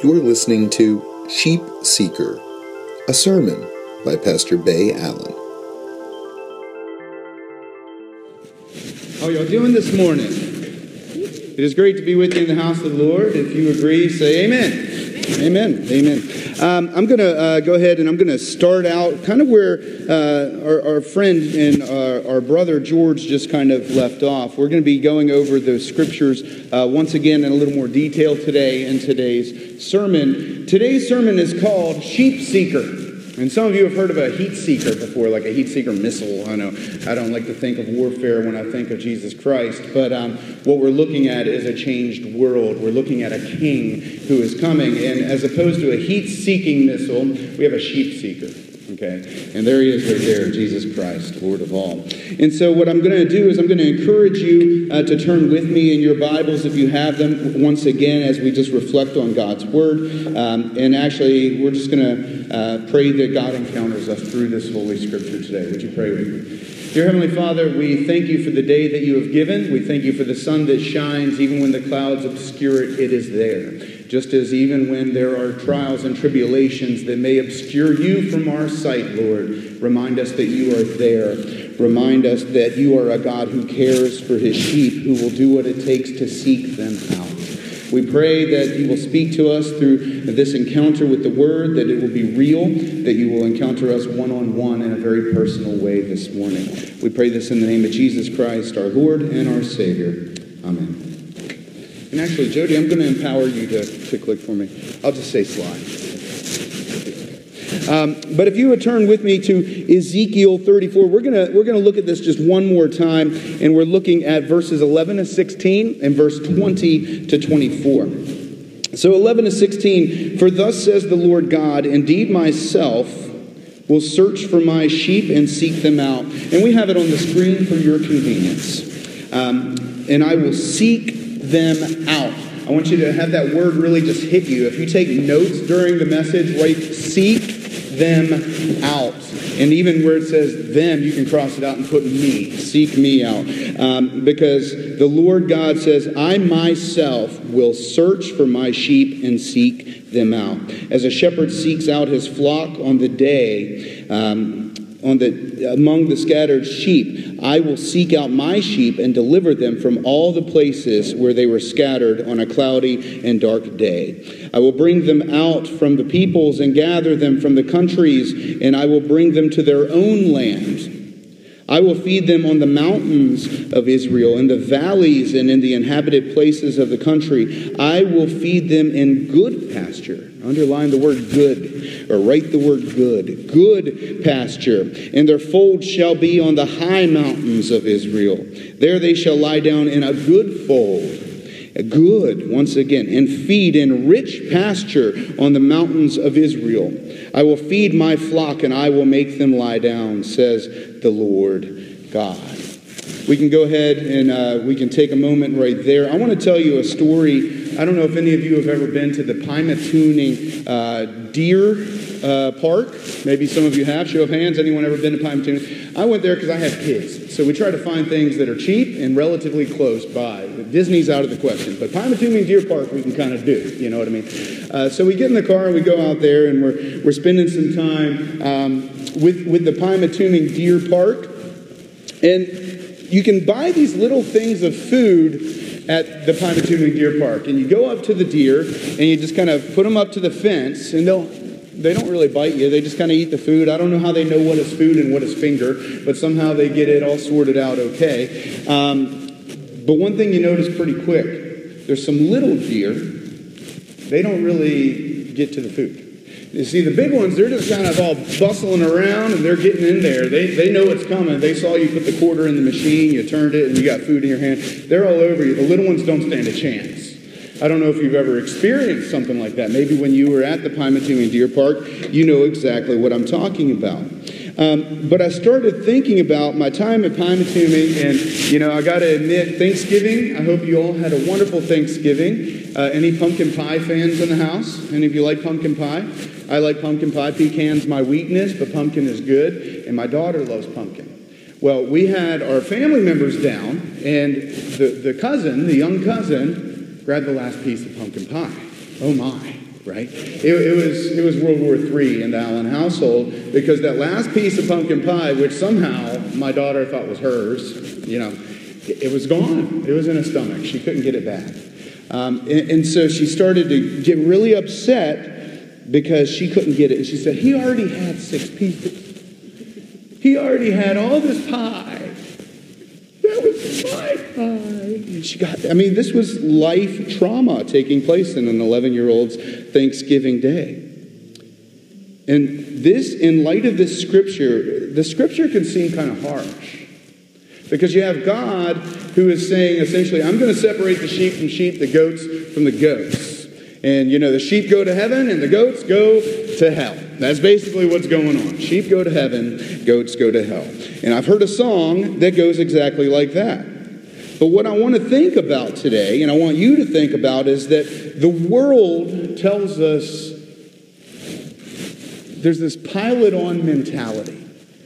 You're listening to Sheep Seeker, a sermon by Pastor Bay Allen. How y'all doing this morning? It is great to be with you in the house of the Lord. If you agree, say amen. Amen. Amen. Um, I'm going to uh, go ahead and I'm going to start out kind of where uh, our, our, friend and our, our, brother George just kind of left off. We're going to be going over the scriptures uh, once again in a little more detail today in today's sermon. Today's sermon is called Sheep Seeker. And some of you have heard of a heat seeker before, like a heat seeker missile. I know I don't like to think of warfare when I think of Jesus Christ, but um, what we're looking at is a changed world. We're looking at a king who is coming, and as opposed to a heat seeking missile, we have a sheep seeker. Okay? And there he is right there, Jesus Christ, Lord of all. And so, what I'm going to do is I'm going to encourage you uh, to turn with me in your Bibles, if you have them, once again, as we just reflect on God's Word. Um, and actually, we're just going to uh, pray that God encounters us through this Holy Scripture today. Would you pray with me? Dear Heavenly Father, we thank you for the day that you have given. We thank you for the sun that shines, even when the clouds obscure it, it is there just as even when there are trials and tribulations that may obscure you from our sight, Lord, remind us that you are there. Remind us that you are a God who cares for his sheep, who will do what it takes to seek them out. We pray that you will speak to us through this encounter with the Word, that it will be real, that you will encounter us one on one in a very personal way this morning. We pray this in the name of Jesus Christ, our Lord and our Savior. Amen. And actually, Jody, I'm going to empower you to, to click for me. I'll just say slide. Um, but if you would turn with me to Ezekiel 34, we're going we're gonna look at this just one more time, and we're looking at verses 11 to 16 and verse 20 to 24. So 11 to 16, for thus says the Lord God, indeed myself will search for my sheep and seek them out. And we have it on the screen for your convenience. Um, and I will seek them out. I want you to have that word really just hit you. If you take notes during the message, write seek them out. And even where it says them, you can cross it out and put me. Seek me out. Um, because the Lord God says, I myself will search for my sheep and seek them out. As a shepherd seeks out his flock on the day, um, on the, among the scattered sheep. I will seek out my sheep and deliver them from all the places where they were scattered on a cloudy and dark day. I will bring them out from the peoples and gather them from the countries, and I will bring them to their own land. I will feed them on the mountains of Israel, in the valleys and in the inhabited places of the country. I will feed them in good pasture. Underline the word good, or write the word good. Good pasture. And their fold shall be on the high mountains of Israel. There they shall lie down in a good fold good, once again, and feed in rich pasture on the mountains of Israel. I will feed my flock and I will make them lie down, says the Lord God. We can go ahead and uh, we can take a moment right there. I want to tell you a story. I don't know if any of you have ever been to the Pymatuning uh, Deer uh, Park. Maybe some of you have. Show of hands. Anyone ever been to Pymatuning? I went there because I have kids. So we try to find things that are cheap and relatively close by. Disney's out of the question. But Pymatuning Deer Park we can kind of do. You know what I mean? Uh, so we get in the car and we go out there and we're, we're spending some time um, with, with the Pymatuning Deer Park. And you can buy these little things of food at the Pymatuning Deer Park. And you go up to the deer and you just kind of put them up to the fence and they'll they don't really bite you. They just kind of eat the food. I don't know how they know what is food and what is finger, but somehow they get it all sorted out okay. Um, but one thing you notice pretty quick there's some little deer, they don't really get to the food. You see, the big ones, they're just kind of all bustling around and they're getting in there. They, they know it's coming. They saw you put the quarter in the machine, you turned it, and you got food in your hand. They're all over you. The little ones don't stand a chance. I don't know if you've ever experienced something like that. Maybe when you were at the Pymatuning Deer Park, you know exactly what I'm talking about. Um, but I started thinking about my time at Pymatuning, and you know, I got to admit, Thanksgiving. I hope you all had a wonderful Thanksgiving. Uh, any pumpkin pie fans in the house? Any of you like pumpkin pie? I like pumpkin pie. Pecan's my weakness, but pumpkin is good, and my daughter loves pumpkin. Well, we had our family members down, and the, the cousin, the young cousin, grabbed the last piece of pumpkin pie. Oh my. right? It, it, was, it was World War III in the Allen household because that last piece of pumpkin pie, which somehow my daughter thought was hers, you know, it, it was gone. It was in her stomach. She couldn't get it back. Um, and, and so she started to get really upset because she couldn't get it. And she said, He already had six pieces. He already had all this pie. That was my. She got, I mean, this was life trauma taking place in an 11 year old's Thanksgiving day. And this, in light of this scripture, the scripture can seem kind of harsh. Because you have God who is saying essentially, I'm going to separate the sheep from sheep, the goats from the goats. And you know, the sheep go to heaven and the goats go to hell. That's basically what's going on. Sheep go to heaven, goats go to hell. And I've heard a song that goes exactly like that. But what I want to think about today, and I want you to think about, is that the world tells us there's this pile it on mentality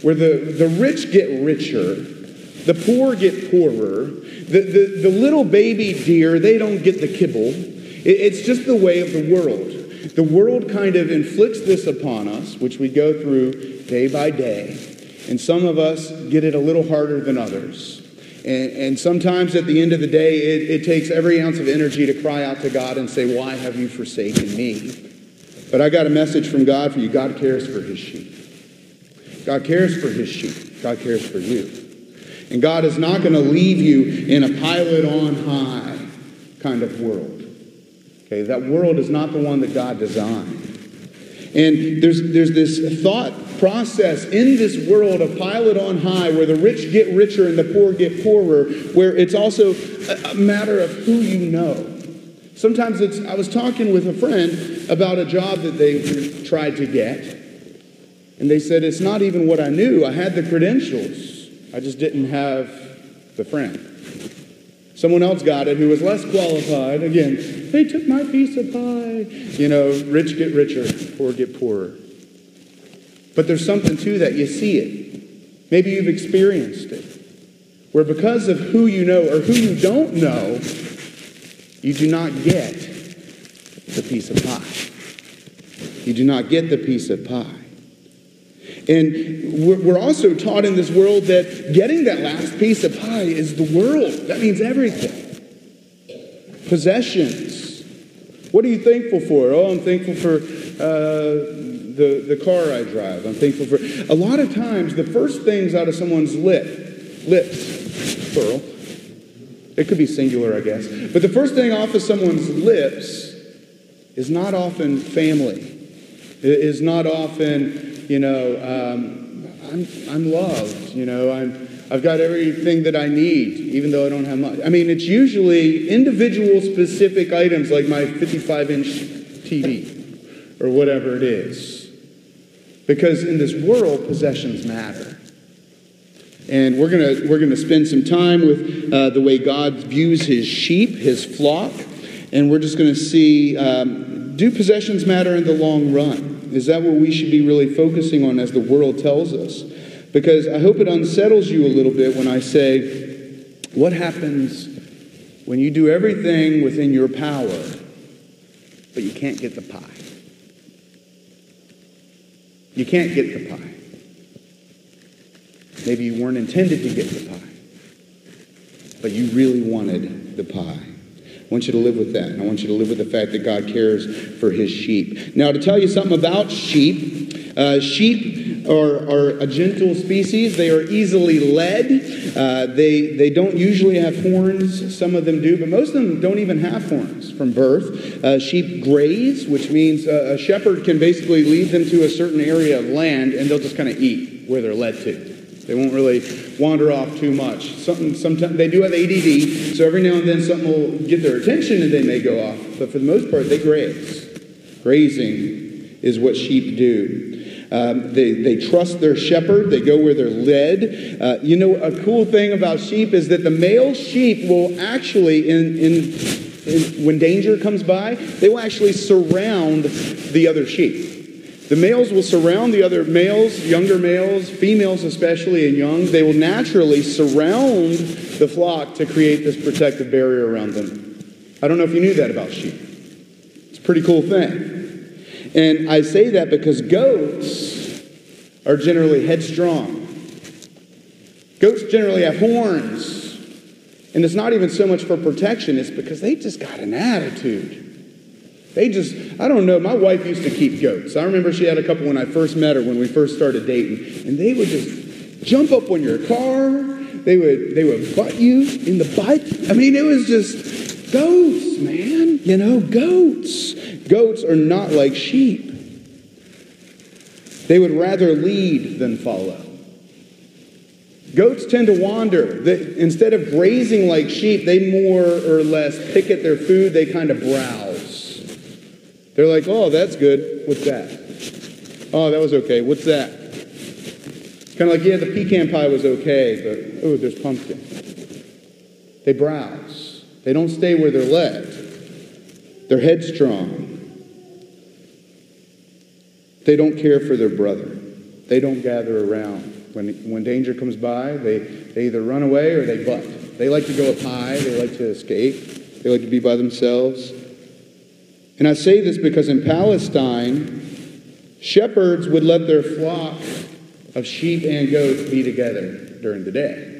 where the, the rich get richer, the poor get poorer, the, the, the little baby deer, they don't get the kibble. It, it's just the way of the world. The world kind of inflicts this upon us, which we go through day by day. And some of us get it a little harder than others. And, and sometimes at the end of the day, it, it takes every ounce of energy to cry out to God and say, Why have you forsaken me? But I got a message from God for you. God cares for his sheep. God cares for his sheep. God cares for you. And God is not going to leave you in a pilot on high kind of world. Okay, that world is not the one that God designed. And there's, there's this thought process in this world of pilot on high where the rich get richer and the poor get poorer, where it's also a, a matter of who you know. Sometimes it's, I was talking with a friend about a job that they tried to get, and they said, It's not even what I knew. I had the credentials, I just didn't have the friend. Someone else got it who was less qualified. Again, they took my piece of pie. You know, rich get richer, poor get poorer. But there's something to that. You see it. Maybe you've experienced it. Where because of who you know or who you don't know, you do not get the piece of pie. You do not get the piece of pie. And we're also taught in this world that getting that last piece of pie is the world. That means everything. Possessions. What are you thankful for? Oh, I'm thankful for uh, the, the car I drive. I'm thankful for. A lot of times, the first things out of someone's lip, lips, plural, it could be singular, I guess, but the first thing off of someone's lips is not often family, it is not often you know, um, I'm, I'm loved, you know, I'm, I've got everything that I need, even though I don't have much. I mean, it's usually individual specific items like my 55 inch TV or whatever it is. Because in this world, possessions matter. And we're going we're gonna spend some time with uh, the way God views his sheep, his flock, and we're just going to see um, do possessions matter in the long run? Is that what we should be really focusing on as the world tells us? Because I hope it unsettles you a little bit when I say, what happens when you do everything within your power, but you can't get the pie? You can't get the pie. Maybe you weren't intended to get the pie, but you really wanted the pie. I want you to live with that. I want you to live with the fact that God cares for his sheep. Now, to tell you something about sheep, uh, sheep are, are, a gentle species. They are easily led. Uh, they, they don't usually have horns. Some of them do, but most of them don't even have horns from birth. Uh, sheep graze, which means a shepherd can basically lead them to a certain area of land and they'll just kind of eat where they're led to. They won't really wander off too much. Something, sometimes they do have ADD, so every now and then something will get their attention and they may go off. But for the most part, they graze. Grazing is what sheep do. Um, they, they trust their shepherd. They go where they're led. Uh, you know, a cool thing about sheep is that the male sheep will actually, in, in, in, when danger comes by, they will actually surround the other sheep. The males will surround the other males, younger males, females especially, and young. They will naturally surround the flock to create this protective barrier around them. I don't know if you knew that about sheep. It's a pretty cool thing. And I say that because goats are generally headstrong. Goats generally have horns. And it's not even so much for protection, it's because they just got an attitude. They just, I don't know, my wife used to keep goats. I remember she had a couple when I first met her, when we first started dating. And they would just jump up on your car. They would, they would butt you in the butt. I mean, it was just goats, man. You know, goats. Goats are not like sheep. They would rather lead than follow. Goats tend to wander. They, instead of grazing like sheep, they more or less pick at their food, they kind of browse. They're like, oh, that's good. What's that? Oh, that was okay. What's that? Kind of like, yeah, the pecan pie was okay, but oh, there's pumpkin. They browse. They don't stay where they're led. They're headstrong. They don't care for their brother. They don't gather around. When, when danger comes by, they, they either run away or they butt. They like to go up high, they like to escape, they like to be by themselves. And I say this because in Palestine, shepherds would let their flock of sheep and goats be together during the day.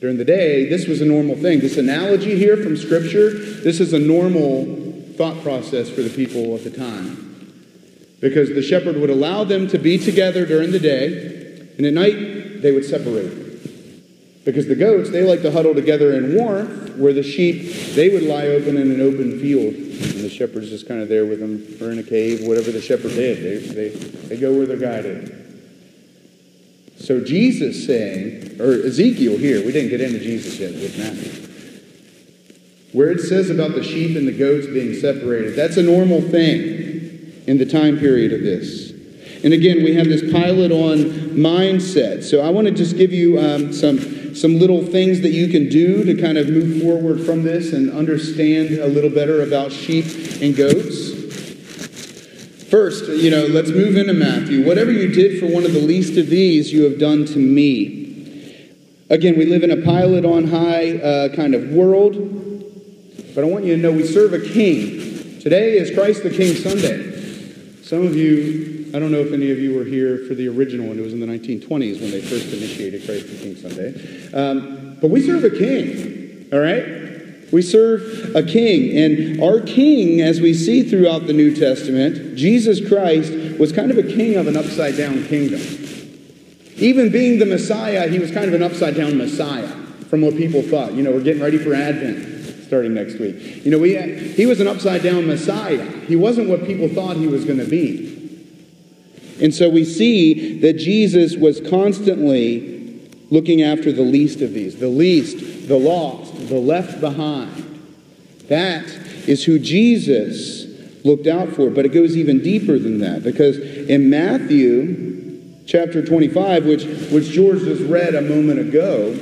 During the day, this was a normal thing. This analogy here from Scripture, this is a normal thought process for the people at the time because the shepherd would allow them to be together during the day, and at night they would separate. Because the goats, they like to huddle together in warmth, where the sheep, they would lie open in an open field, and the shepherd's just kind of there with them, or in a cave, whatever the shepherd did. They, they, they go where they're guided. So Jesus saying, or Ezekiel here, we didn't get into Jesus yet with Matthew. Where it says about the sheep and the goats being separated, that's a normal thing in the time period of this. And again, we have this pilot on mindset. So I want to just give you um, some, some little things that you can do to kind of move forward from this and understand a little better about sheep and goats. First, you know, let's move into Matthew. Whatever you did for one of the least of these, you have done to me. Again, we live in a pilot on high uh, kind of world, but I want you to know we serve a king. Today is Christ the King Sunday. Some of you, I don't know if any of you were here for the original one. It was in the 1920s when they first initiated Christ the King Sunday. Um, but we serve a king, all right? We serve a king. And our king, as we see throughout the New Testament, Jesus Christ, was kind of a king of an upside down kingdom. Even being the Messiah, he was kind of an upside down Messiah from what people thought. You know, we're getting ready for Advent starting next week. You know, we, he was an upside down Messiah. He wasn't what people thought he was going to be. And so we see that Jesus was constantly looking after the least of these the least, the lost, the left behind. That is who Jesus looked out for. But it goes even deeper than that because in Matthew chapter 25, which, which George just read a moment ago,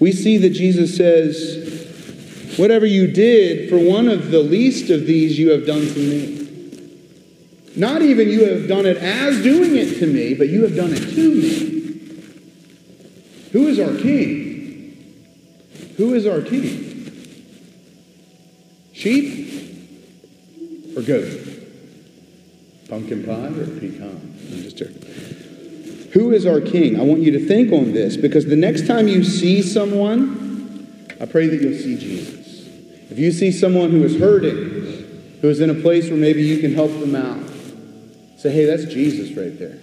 we see that Jesus says, Whatever you did for one of the least of these, you have done to me. Not even you have done it as doing it to me, but you have done it to me. Who is our king? Who is our king? Sheep or goat? Pumpkin pie or pecan? I'm just joking. Who is our king? I want you to think on this because the next time you see someone, I pray that you'll see Jesus. If you see someone who is hurting, who is in a place where maybe you can help them out, say, hey, that's Jesus right there.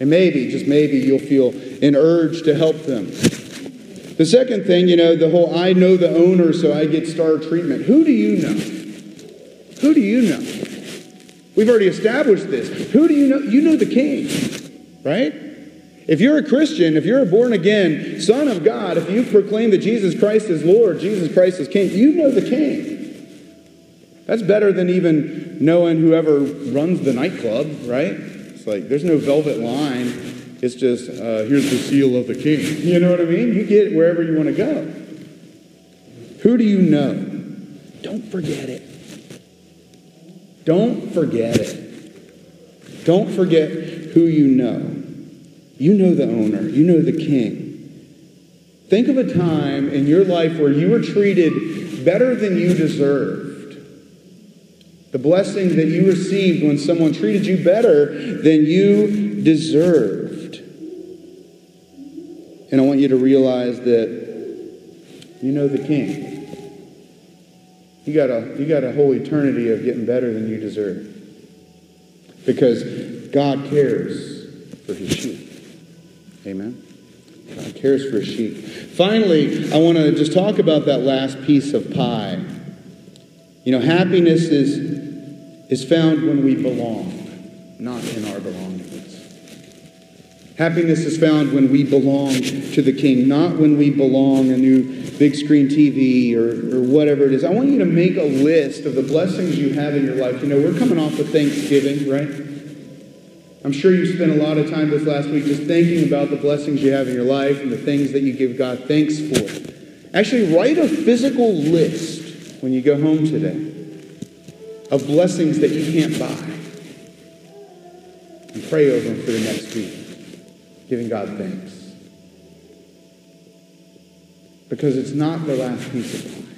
And maybe, just maybe, you'll feel an urge to help them. The second thing, you know, the whole I know the owner, so I get star treatment. Who do you know? Who do you know? We've already established this. Who do you know? You know the king, right? If you're a Christian, if you're a born again son of God, if you proclaim that Jesus Christ is Lord, Jesus Christ is King, you know the King. That's better than even knowing whoever runs the nightclub, right? It's like there's no velvet line. It's just, uh, here's the seal of the king. You know what I mean? You get wherever you want to go. Who do you know? Don't forget it. Don't forget it. Don't forget who you know. You know the owner, you know the king. Think of a time in your life where you were treated better than you deserved. The blessing that you received when someone treated you better than you deserved. And I want you to realize that you know the King. You got a, you got a whole eternity of getting better than you deserve. Because God cares for his sheep. Amen? God cares for sheep. Finally, I want to just talk about that last piece of pie. You know, happiness is, is found when we belong, not in our belongings. Happiness is found when we belong to the King, not when we belong a new big screen TV or, or whatever it is. I want you to make a list of the blessings you have in your life. You know, we're coming off of Thanksgiving, right? I'm sure you spent a lot of time this last week just thinking about the blessings you have in your life and the things that you give God thanks for. Actually, write a physical list when you go home today of blessings that you can't buy. And pray over them for the next week, giving God thanks. Because it's not the last piece of pie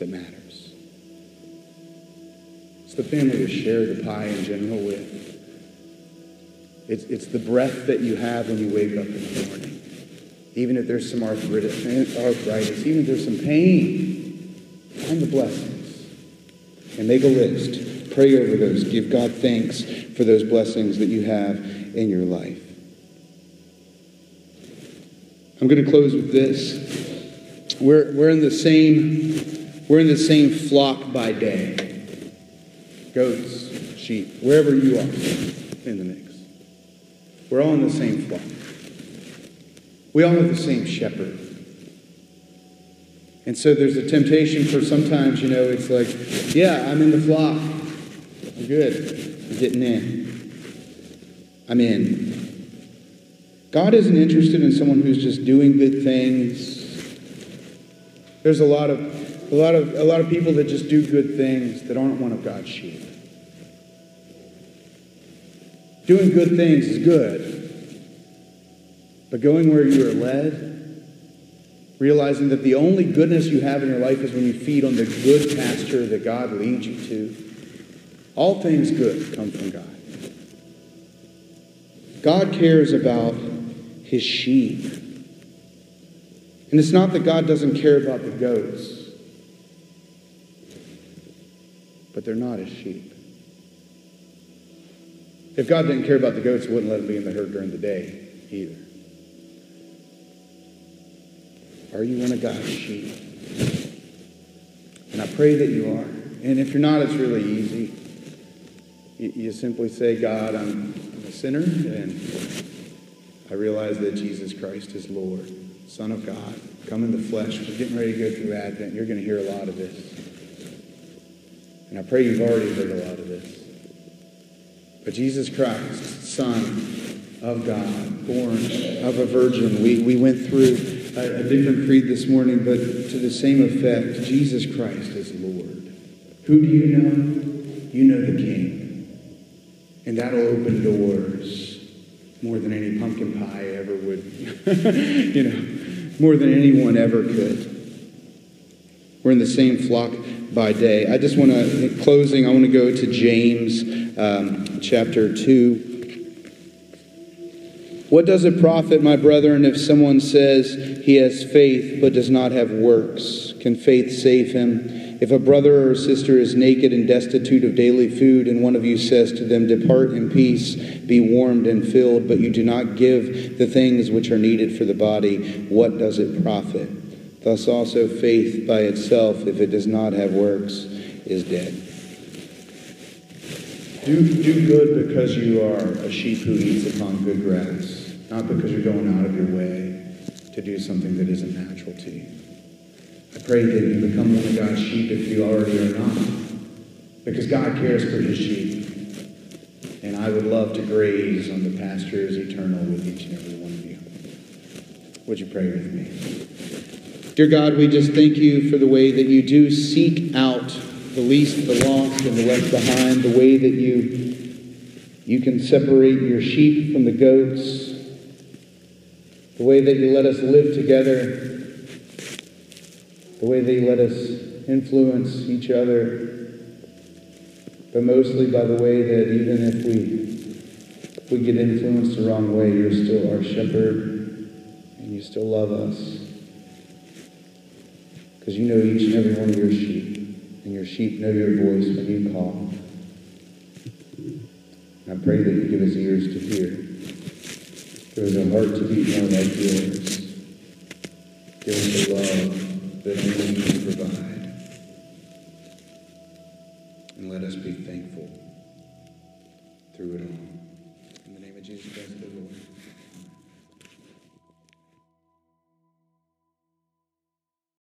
that matters. It's the family to share the pie in general with. It's, it's the breath that you have when you wake up in the morning. Even if there's some arthritis, even if there's some pain, find the blessings and make a list. Pray over those. Give God thanks for those blessings that you have in your life. I'm going to close with this. We're, we're in the same we're in the same flock by day. Goats, sheep, wherever you are in the mix. We're all in the same flock. We all have the same shepherd. And so there's a temptation for sometimes, you know, it's like, yeah, I'm in the flock. I'm good. I'm getting in. I'm in. God isn't interested in someone who's just doing good things. There's a lot of a lot of a lot of people that just do good things that aren't one of God's sheep. Doing good things is good. But going where you are led, realizing that the only goodness you have in your life is when you feed on the good pasture that God leads you to. All things good come from God. God cares about his sheep. And it's not that God doesn't care about the goats, but they're not his sheep. If God didn't care about the goats, he wouldn't let them be in the herd during the day either. Are you one of God's sheep? And I pray that you are. And if you're not, it's really easy. You, simply say, God, I'm, I'm a sinner, and I realize that Jesus Christ is Lord, Son of God, come in the flesh. We're getting ready to go through Advent. You're going to hear a lot of this. And I pray you've already heard a lot of this. But Jesus Christ, Son of God, born of a virgin. We, we went through a, a different creed this morning, but to the same effect, Jesus Christ is Lord. Who do you know? You know the King. And that'll open doors more than any pumpkin pie ever would, you know, more than anyone ever could. We're in the same flock by day. I just want to, in closing, I want to go to James um, chapter 2. What does it profit, my brethren, if someone says he has faith but does not have works? Can faith save him? If a brother or sister is naked and destitute of daily food, and one of you says to them, Depart in peace, be warmed and filled, but you do not give the things which are needed for the body, what does it profit? Thus also faith by itself, if it does not have works, is dead. Do, do good because you are a sheep who eats upon good grass, not because you're going out of your way to do something that isn't natural to you. I pray that you become one of God's sheep if you already are not, because God cares for his sheep. And I would love to graze on the pastures eternal with each and every one of you. Would you pray with me? Dear God, we just thank you for the way that you do seek out the least, the lost, and the left behind, the way that you, you can separate your sheep from the goats, the way that you let us live together, the way that you let us influence each other, but mostly by the way that even if we, if we get influenced the wrong way, you're still our shepherd and you still love us. Because you know each and every one of your sheep, and your sheep know your voice when you call. I pray that you give us ears to hear. Give us a heart to beat more like yours. Give us a love that only you provide. And let us be thankful through it all. In the name of Jesus Christ, the Lord.